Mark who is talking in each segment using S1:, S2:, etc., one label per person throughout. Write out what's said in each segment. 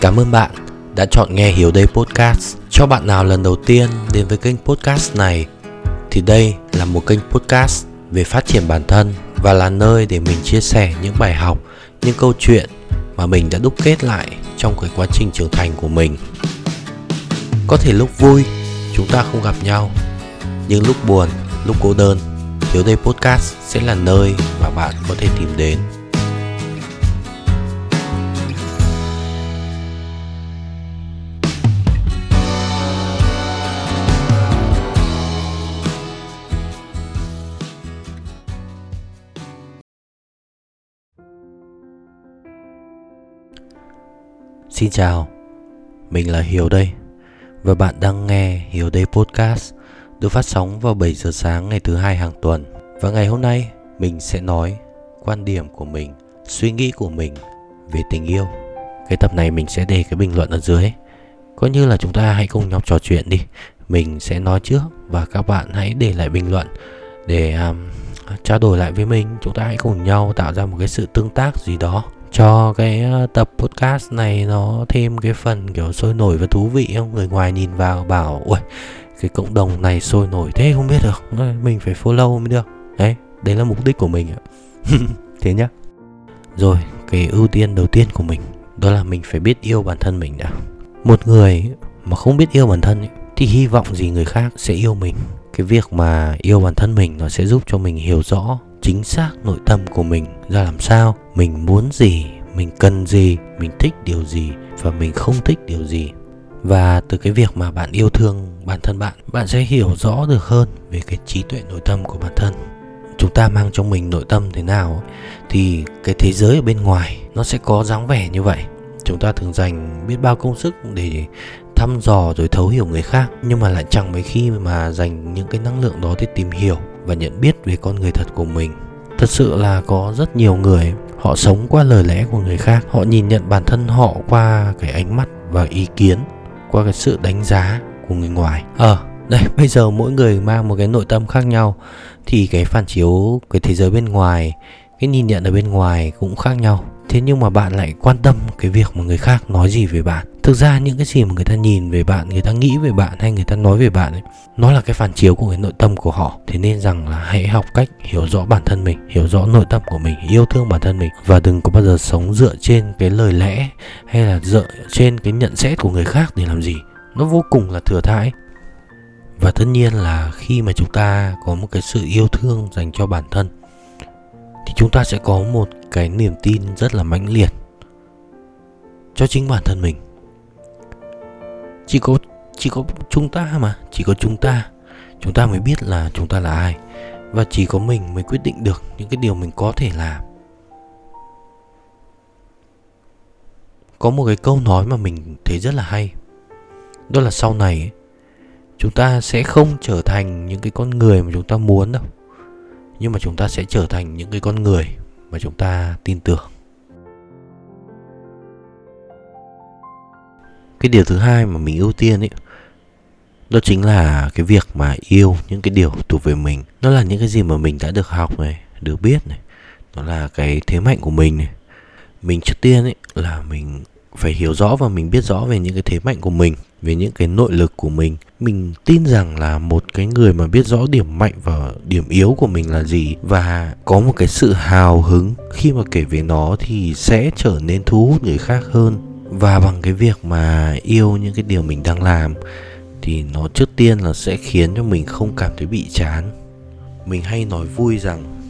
S1: Cảm ơn bạn đã chọn nghe Hiểu Đây Podcast. Cho bạn nào lần đầu tiên đến với kênh podcast này thì đây là một kênh podcast về phát triển bản thân và là nơi để mình chia sẻ những bài học, những câu chuyện mà mình đã đúc kết lại trong cái quá trình trưởng thành của mình. Có thể lúc vui chúng ta không gặp nhau, nhưng lúc buồn, lúc cô đơn, Hiểu Đây Podcast sẽ là nơi mà bạn có thể tìm đến. Xin chào, mình là Hiếu đây và bạn đang nghe Hiếu đây podcast được phát sóng vào 7 giờ sáng ngày thứ hai hàng tuần. Và ngày hôm nay mình sẽ nói quan điểm của mình, suy nghĩ của mình về tình yêu. Cái tập này mình sẽ để cái bình luận ở dưới. Coi như là chúng ta hãy cùng nhau trò chuyện đi. Mình sẽ nói trước và các bạn hãy để lại bình luận để um, trao đổi lại với mình. Chúng ta hãy cùng nhau tạo ra một cái sự tương tác gì đó cho cái ờ, tập podcast này nó thêm cái phần kiểu sôi nổi và thú vị không? Người ngoài nhìn vào bảo ui cái cộng đồng này sôi nổi thế không biết được. Mình phải follow mới được. Đấy đấy là mục đích của mình thế nhá. Rồi cái ưu tiên đầu tiên của mình đó là mình phải biết yêu bản thân mình đã. Một người mà không biết yêu bản thân ấy, thì hy vọng gì người khác sẽ yêu mình. Cái việc mà yêu bản thân mình nó sẽ giúp cho mình hiểu rõ chính xác nội tâm của mình ra làm sao, mình muốn gì, mình cần gì, mình thích điều gì và mình không thích điều gì. Và từ cái việc mà bạn yêu thương bản thân bạn bạn sẽ hiểu rõ được hơn về cái trí tuệ nội tâm của bản thân. Chúng ta mang trong mình nội tâm thế nào thì cái thế giới ở bên ngoài nó sẽ có dáng vẻ như vậy. Chúng ta thường dành biết bao công sức để thăm dò rồi thấu hiểu người khác, nhưng mà lại chẳng mấy khi mà dành những cái năng lượng đó để tìm hiểu và nhận biết về con người thật của mình. Thật sự là có rất nhiều người họ sống qua lời lẽ của người khác. Họ nhìn nhận bản thân họ qua cái ánh mắt và ý kiến qua cái sự đánh giá của người ngoài. Ờ à, đây bây giờ mỗi người mang một cái nội tâm khác nhau. Thì cái phản chiếu cái thế giới bên ngoài cái nhìn nhận ở bên ngoài cũng khác nhau thế nhưng mà bạn lại quan tâm cái việc mà người khác nói gì về bạn. Thực ra những cái gì mà người ta nhìn về bạn, người ta nghĩ về bạn hay người ta nói về bạn ấy, nó là cái phản chiếu của cái nội tâm của họ. Thế nên rằng là hãy học cách hiểu rõ bản thân mình, hiểu rõ nội tâm của mình, yêu thương bản thân mình. Và đừng có bao giờ sống dựa trên cái lời lẽ hay là dựa trên cái nhận xét của người khác để làm gì. Nó vô cùng là thừa thãi. Và tất nhiên là khi mà chúng ta có một cái sự yêu thương dành cho bản thân thì chúng ta sẽ có một cái niềm tin rất là mãnh liệt cho chính bản thân mình. Chỉ có chỉ có chúng ta mà, chỉ có chúng ta chúng ta mới biết là chúng ta là ai và chỉ có mình mới quyết định được những cái điều mình có thể làm. Có một cái câu nói mà mình thấy rất là hay, đó là sau này chúng ta sẽ không trở thành những cái con người mà chúng ta muốn đâu nhưng mà chúng ta sẽ trở thành những cái con người mà chúng ta tin tưởng. Cái điều thứ hai mà mình ưu tiên ấy, đó chính là cái việc mà yêu những cái điều thuộc về mình. Nó là những cái gì mà mình đã được học này, được biết này. Nó là cái thế mạnh của mình này. Mình trước tiên ấy là mình phải hiểu rõ và mình biết rõ về những cái thế mạnh của mình, về những cái nội lực của mình. Mình tin rằng là một cái người mà biết rõ điểm mạnh và điểm yếu của mình là gì và có một cái sự hào hứng khi mà kể về nó thì sẽ trở nên thu hút người khác hơn. Và bằng cái việc mà yêu những cái điều mình đang làm thì nó trước tiên là sẽ khiến cho mình không cảm thấy bị chán. Mình hay nói vui rằng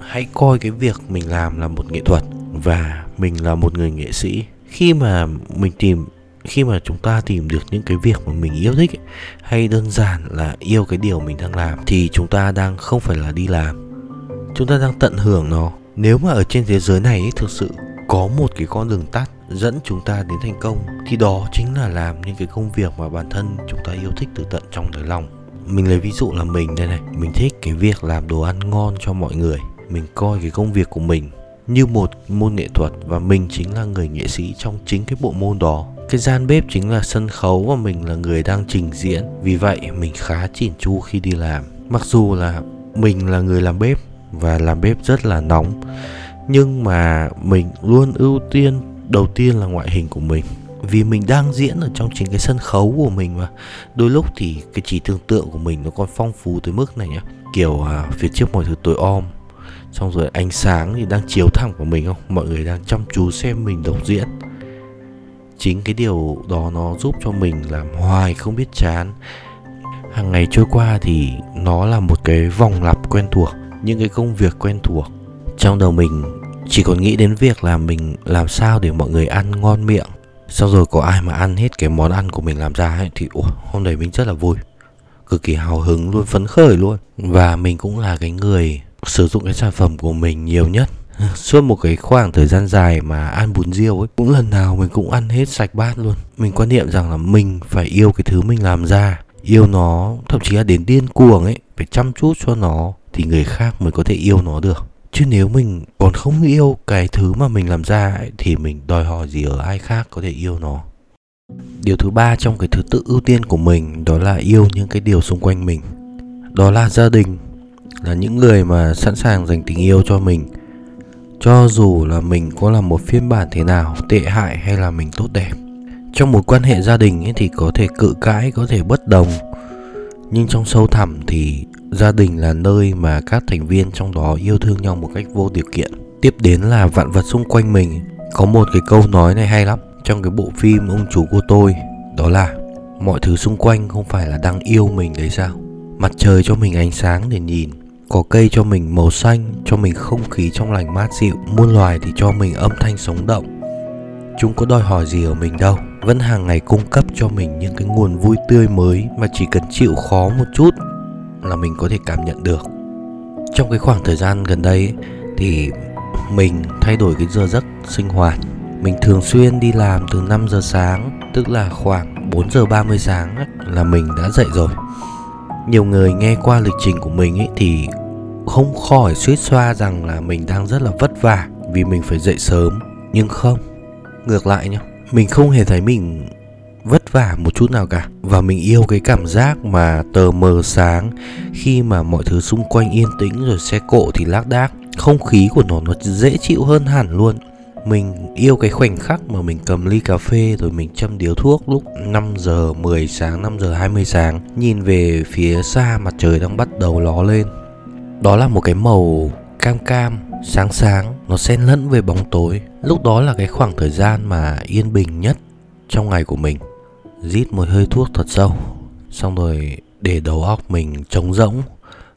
S1: hãy coi cái việc mình làm là một nghệ thuật và mình là một người nghệ sĩ khi mà mình tìm khi mà chúng ta tìm được những cái việc mà mình yêu thích ấy, hay đơn giản là yêu cái điều mình đang làm thì chúng ta đang không phải là đi làm. Chúng ta đang tận hưởng nó. Nếu mà ở trên thế giới này ấy, thực sự có một cái con đường tắt dẫn chúng ta đến thành công thì đó chính là làm những cái công việc mà bản thân chúng ta yêu thích từ tận trong đáy lòng. Mình lấy ví dụ là mình đây này. Mình thích cái việc làm đồ ăn ngon cho mọi người. Mình coi cái công việc của mình như một môn nghệ thuật và mình chính là người nghệ sĩ trong chính cái bộ môn đó. Cái gian bếp chính là sân khấu và mình là người đang trình diễn vì vậy mình khá chỉn chu khi đi làm. Mặc dù là mình là người làm bếp và làm bếp rất là nóng nhưng mà mình luôn ưu tiên đầu tiên là ngoại hình của mình. Vì mình đang diễn ở trong chính cái sân khấu của mình mà đôi lúc thì cái trí tưởng tượng của mình nó còn phong phú tới mức này nhá. Kiểu à, phía trước mọi thứ tối om xong rồi ánh sáng thì đang chiếu thẳng vào mình không? Mọi người đang chăm chú xem mình đọc diễn. Chính cái điều đó nó giúp cho mình làm hoài không biết chán. Hàng ngày trôi qua thì nó là một cái vòng lặp quen thuộc những cái công việc quen thuộc. Trong đầu mình chỉ còn nghĩ đến việc là mình làm sao để mọi người ăn ngon miệng. Sau rồi có ai mà ăn hết cái món ăn của mình làm ra ấy, thì ủa, hôm đấy mình rất là vui. Cực kỳ hào hứng luôn phấn khởi luôn. Và mình cũng là cái người sử dụng cái sản phẩm của mình nhiều nhất. Suốt một cái khoảng thời gian dài mà ăn bún riêu ấy cũng lần nào mình cũng ăn hết sạch bát luôn. Mình quan niệm rằng là mình phải yêu cái thứ mình làm ra yêu nó thậm chí là đến điên cuồng ấy phải chăm chút cho nó thì người khác mới có thể yêu nó được. Chứ nếu mình còn không yêu cái thứ mà mình làm ra ấy, thì mình đòi hỏi gì ở ai khác có thể yêu nó? Điều thứ ba trong cái thứ tự ưu tiên của mình đó là yêu những cái điều xung quanh mình. Đó là gia đình là những người mà sẵn sàng dành tình yêu cho mình. Cho dù là mình có là một phiên bản thế nào, tệ hại hay là mình tốt đẹp. Trong một quan hệ gia đình ấy thì có thể cự cãi, có thể bất đồng. Nhưng trong sâu thẳm thì gia đình là nơi mà các thành viên trong đó yêu thương nhau một cách vô điều kiện. Tiếp đến là vạn vật xung quanh mình. Có một cái câu nói này hay lắm trong cái bộ phim ông chú của tôi, đó là mọi thứ xung quanh không phải là đang yêu mình đấy sao? Mặt trời cho mình ánh sáng để nhìn có cây cho mình màu xanh, cho mình không khí trong lành mát dịu, muôn loài thì cho mình âm thanh sống động. Chúng có đòi hỏi gì ở mình đâu. Vẫn hàng ngày cung cấp cho mình những cái nguồn vui tươi mới mà chỉ cần chịu khó một chút là mình có thể cảm nhận được. Trong cái khoảng thời gian gần đây thì mình thay đổi cái giờ giấc sinh hoạt. Mình thường xuyên đi làm từ 5 giờ sáng, tức là khoảng 4 giờ 30 sáng là mình đã dậy rồi nhiều người nghe qua lịch trình của mình ấy thì không khỏi suýt xoa rằng là mình đang rất là vất vả vì mình phải dậy sớm. Nhưng không, ngược lại nhá. Mình không hề thấy mình vất vả một chút nào cả. Và mình yêu cái cảm giác mà tờ mờ sáng khi mà mọi thứ xung quanh yên tĩnh rồi xe cộ thì lác đác. Không khí của nó nó dễ chịu hơn hẳn luôn mình yêu cái khoảnh khắc mà mình cầm ly cà phê rồi mình châm điếu thuốc lúc 5 giờ 10 sáng 5 giờ 20 sáng, nhìn về phía xa mặt trời đang bắt đầu ló lên. Đó là một cái màu cam cam, sáng sáng, nó xen lẫn với bóng tối. Lúc đó là cái khoảng thời gian mà yên bình nhất trong ngày của mình. Rít một hơi thuốc thật sâu, xong rồi để đầu óc mình trống rỗng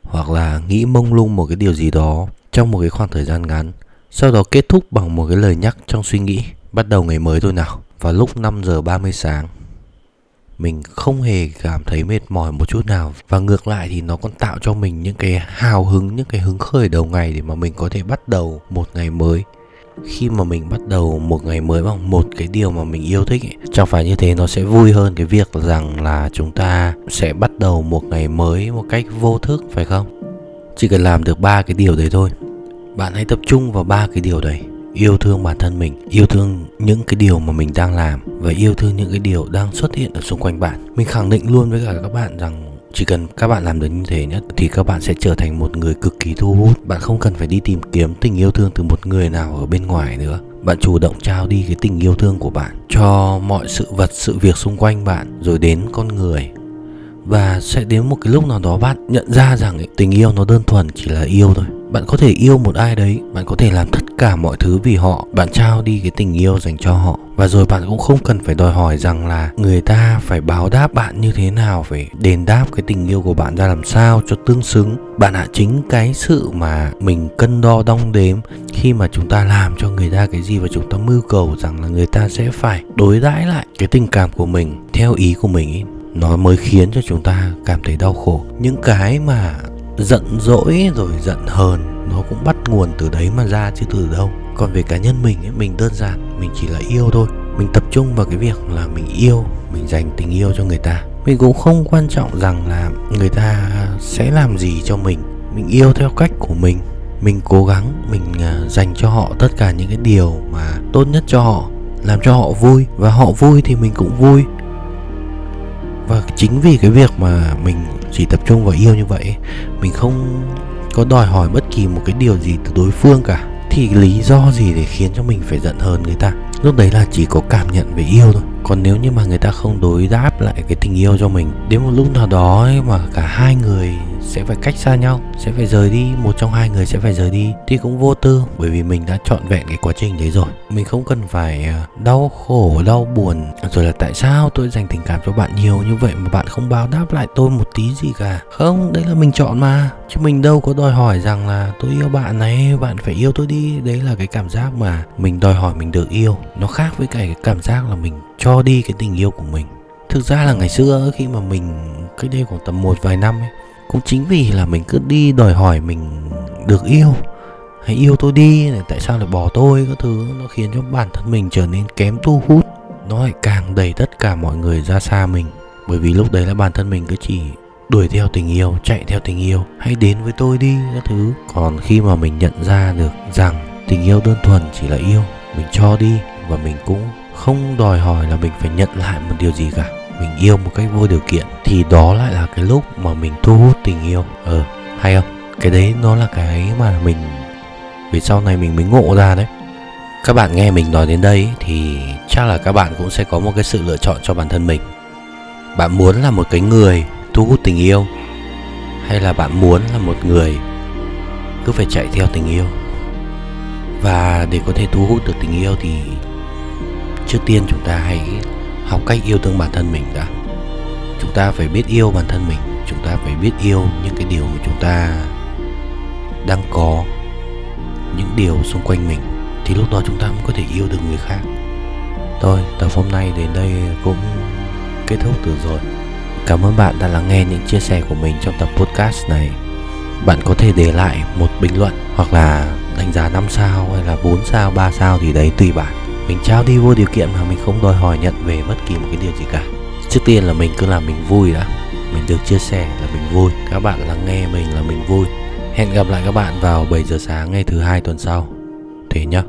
S1: hoặc là nghĩ mông lung một cái điều gì đó trong một cái khoảng thời gian ngắn sau đó kết thúc bằng một cái lời nhắc trong suy nghĩ. Bắt đầu ngày mới thôi nào. Vào lúc 5 giờ 30 sáng mình không hề cảm thấy mệt mỏi một chút nào. Và ngược lại thì nó còn tạo cho mình những cái hào hứng những cái hứng khởi đầu ngày để mà mình có thể bắt đầu một ngày mới. Khi mà mình bắt đầu một ngày mới bằng một cái điều mà mình yêu thích ấy, chẳng phải như thế nó sẽ vui hơn cái việc rằng là chúng ta sẽ bắt đầu một ngày mới một cách vô thức phải không? Chỉ cần làm được ba cái điều đấy thôi bạn hãy tập trung vào ba cái điều đấy. Yêu thương bản thân mình yêu thương những cái điều mà mình đang làm và yêu thương những cái điều đang xuất hiện ở xung quanh bạn. Mình khẳng định luôn với cả các bạn rằng chỉ cần các bạn làm được như thế nhất thì các bạn sẽ trở thành một người cực kỳ thu hút. Bạn không cần phải đi tìm kiếm tình yêu thương từ một người nào ở bên ngoài nữa. Bạn chủ động trao đi cái tình yêu thương của bạn cho mọi sự vật sự việc xung quanh bạn rồi đến con người. Và sẽ đến một cái lúc nào đó bạn nhận ra rằng ấy, tình yêu nó đơn thuần chỉ là yêu thôi bạn có thể yêu một ai đấy, bạn có thể làm tất cả mọi thứ vì họ, bạn trao đi cái tình yêu dành cho họ. Và rồi bạn cũng không cần phải đòi hỏi rằng là người ta phải báo đáp bạn như thế nào, phải đền đáp cái tình yêu của bạn ra làm sao cho tương xứng. Bạn ạ, chính cái sự mà mình cân đo đong đếm khi mà chúng ta làm cho người ta cái gì và chúng ta mưu cầu rằng là người ta sẽ phải đối đãi lại cái tình cảm của mình theo ý của mình ý, nó mới khiến cho chúng ta cảm thấy đau khổ. Những cái mà giận dỗi rồi giận hờn, nó cũng bắt nguồn từ đấy mà ra chứ từ đâu. Còn về cá nhân mình ấy, mình đơn giản, mình chỉ là yêu thôi. Mình tập trung vào cái việc là mình yêu, mình dành tình yêu cho người ta. Mình cũng không quan trọng rằng là người ta sẽ làm gì cho mình. Mình yêu theo cách của mình. Mình cố gắng, mình à, dành cho họ tất cả những cái điều mà tốt nhất cho họ, làm cho họ vui. Và họ vui thì mình cũng vui. Và chính vì cái việc mà mình chỉ tập trung vào yêu như vậy, mình không có đòi hỏi bất kỳ một cái điều gì từ đối phương cả. Thì lý do gì để khiến cho mình phải giận hờn người ta? Lúc đấy là chỉ có cảm nhận về yêu thôi. Còn nếu như mà người ta không đối đáp lại cái tình yêu cho mình, đến một lúc nào đó ấy mà cả hai người sẽ phải cách xa nhau, sẽ phải rời đi, một trong hai người sẽ phải rời đi, thì cũng vô tư, bởi vì mình đã trọn vẹn cái quá trình đấy rồi. Mình không cần phải à, đau khổ, đau buồn, rồi là tại sao tôi dành tình cảm cho bạn nhiều như vậy mà bạn không báo đáp lại tôi một tí gì cả. Không, đấy là mình chọn mà. Chứ mình đâu có đòi hỏi rằng là tôi yêu bạn này, bạn phải yêu tôi đi. Đấy là cái cảm giác mà mình đòi hỏi mình được yêu. Nó khác với cái cảm giác là mình cho đi cái tình yêu của mình. Thực ra là ngày xưa khi mà mình, cách đây khoảng tầm một vài năm ấy cũng chính vì là mình cứ đi đòi hỏi mình được yêu. Hãy yêu tôi đi, này, tại sao lại bỏ tôi, các thứ. Nó khiến cho bản thân mình trở nên kém thu hút. Nó lại càng đẩy tất cả mọi người ra xa mình. Bởi vì lúc đấy là bản thân mình cứ chỉ đuổi theo tình yêu, chạy theo tình yêu. Hãy đến với tôi đi, các thứ. Còn khi mà mình nhận ra được rằng tình yêu đơn thuần chỉ là yêu, mình cho đi. Và mình cũng không đòi hỏi là mình phải nhận lại một điều gì cả mình yêu một cách vô điều kiện thì đó lại là cái lúc mà mình thu hút tình yêu. Ờ hay không? Cái đấy nó là cái mà mình, vì sau này mình mới ngộ ra đấy. Các bạn nghe mình nói đến đây thì chắc là các bạn cũng sẽ có một cái sự lựa chọn cho bản thân mình. Bạn muốn là một cái người thu hút tình yêu hay là bạn muốn là một người cứ phải chạy theo tình yêu? Và để có thể thu hút được tình yêu thì trước tiên chúng ta hãy học cách yêu thương bản thân mình đã. Chúng ta phải biết yêu bản thân mình. Chúng ta phải biết yêu những cái điều mà chúng ta đang có. Những điều xung quanh mình. Thì lúc đó chúng ta mới có thể yêu được người khác. Thôi, tập hôm nay đến đây cũng kết thúc từ rồi. Cảm ơn bạn đã lắng nghe những chia sẻ của mình trong tập podcast này. Bạn có thể để lại một bình luận hoặc là đánh giá 5 sao hay là 4 sao 3 sao thì đấy tùy bạn mình trao đi vô điều kiện mà mình không đòi hỏi nhận về bất kỳ một cái điều gì cả. Trước tiên là mình cứ làm mình vui đã. Mình được chia sẻ là mình vui. Các bạn lắng nghe mình là mình vui. Hẹn gặp lại các bạn vào 7 giờ sáng ngày thứ hai tuần sau. Thế nhá.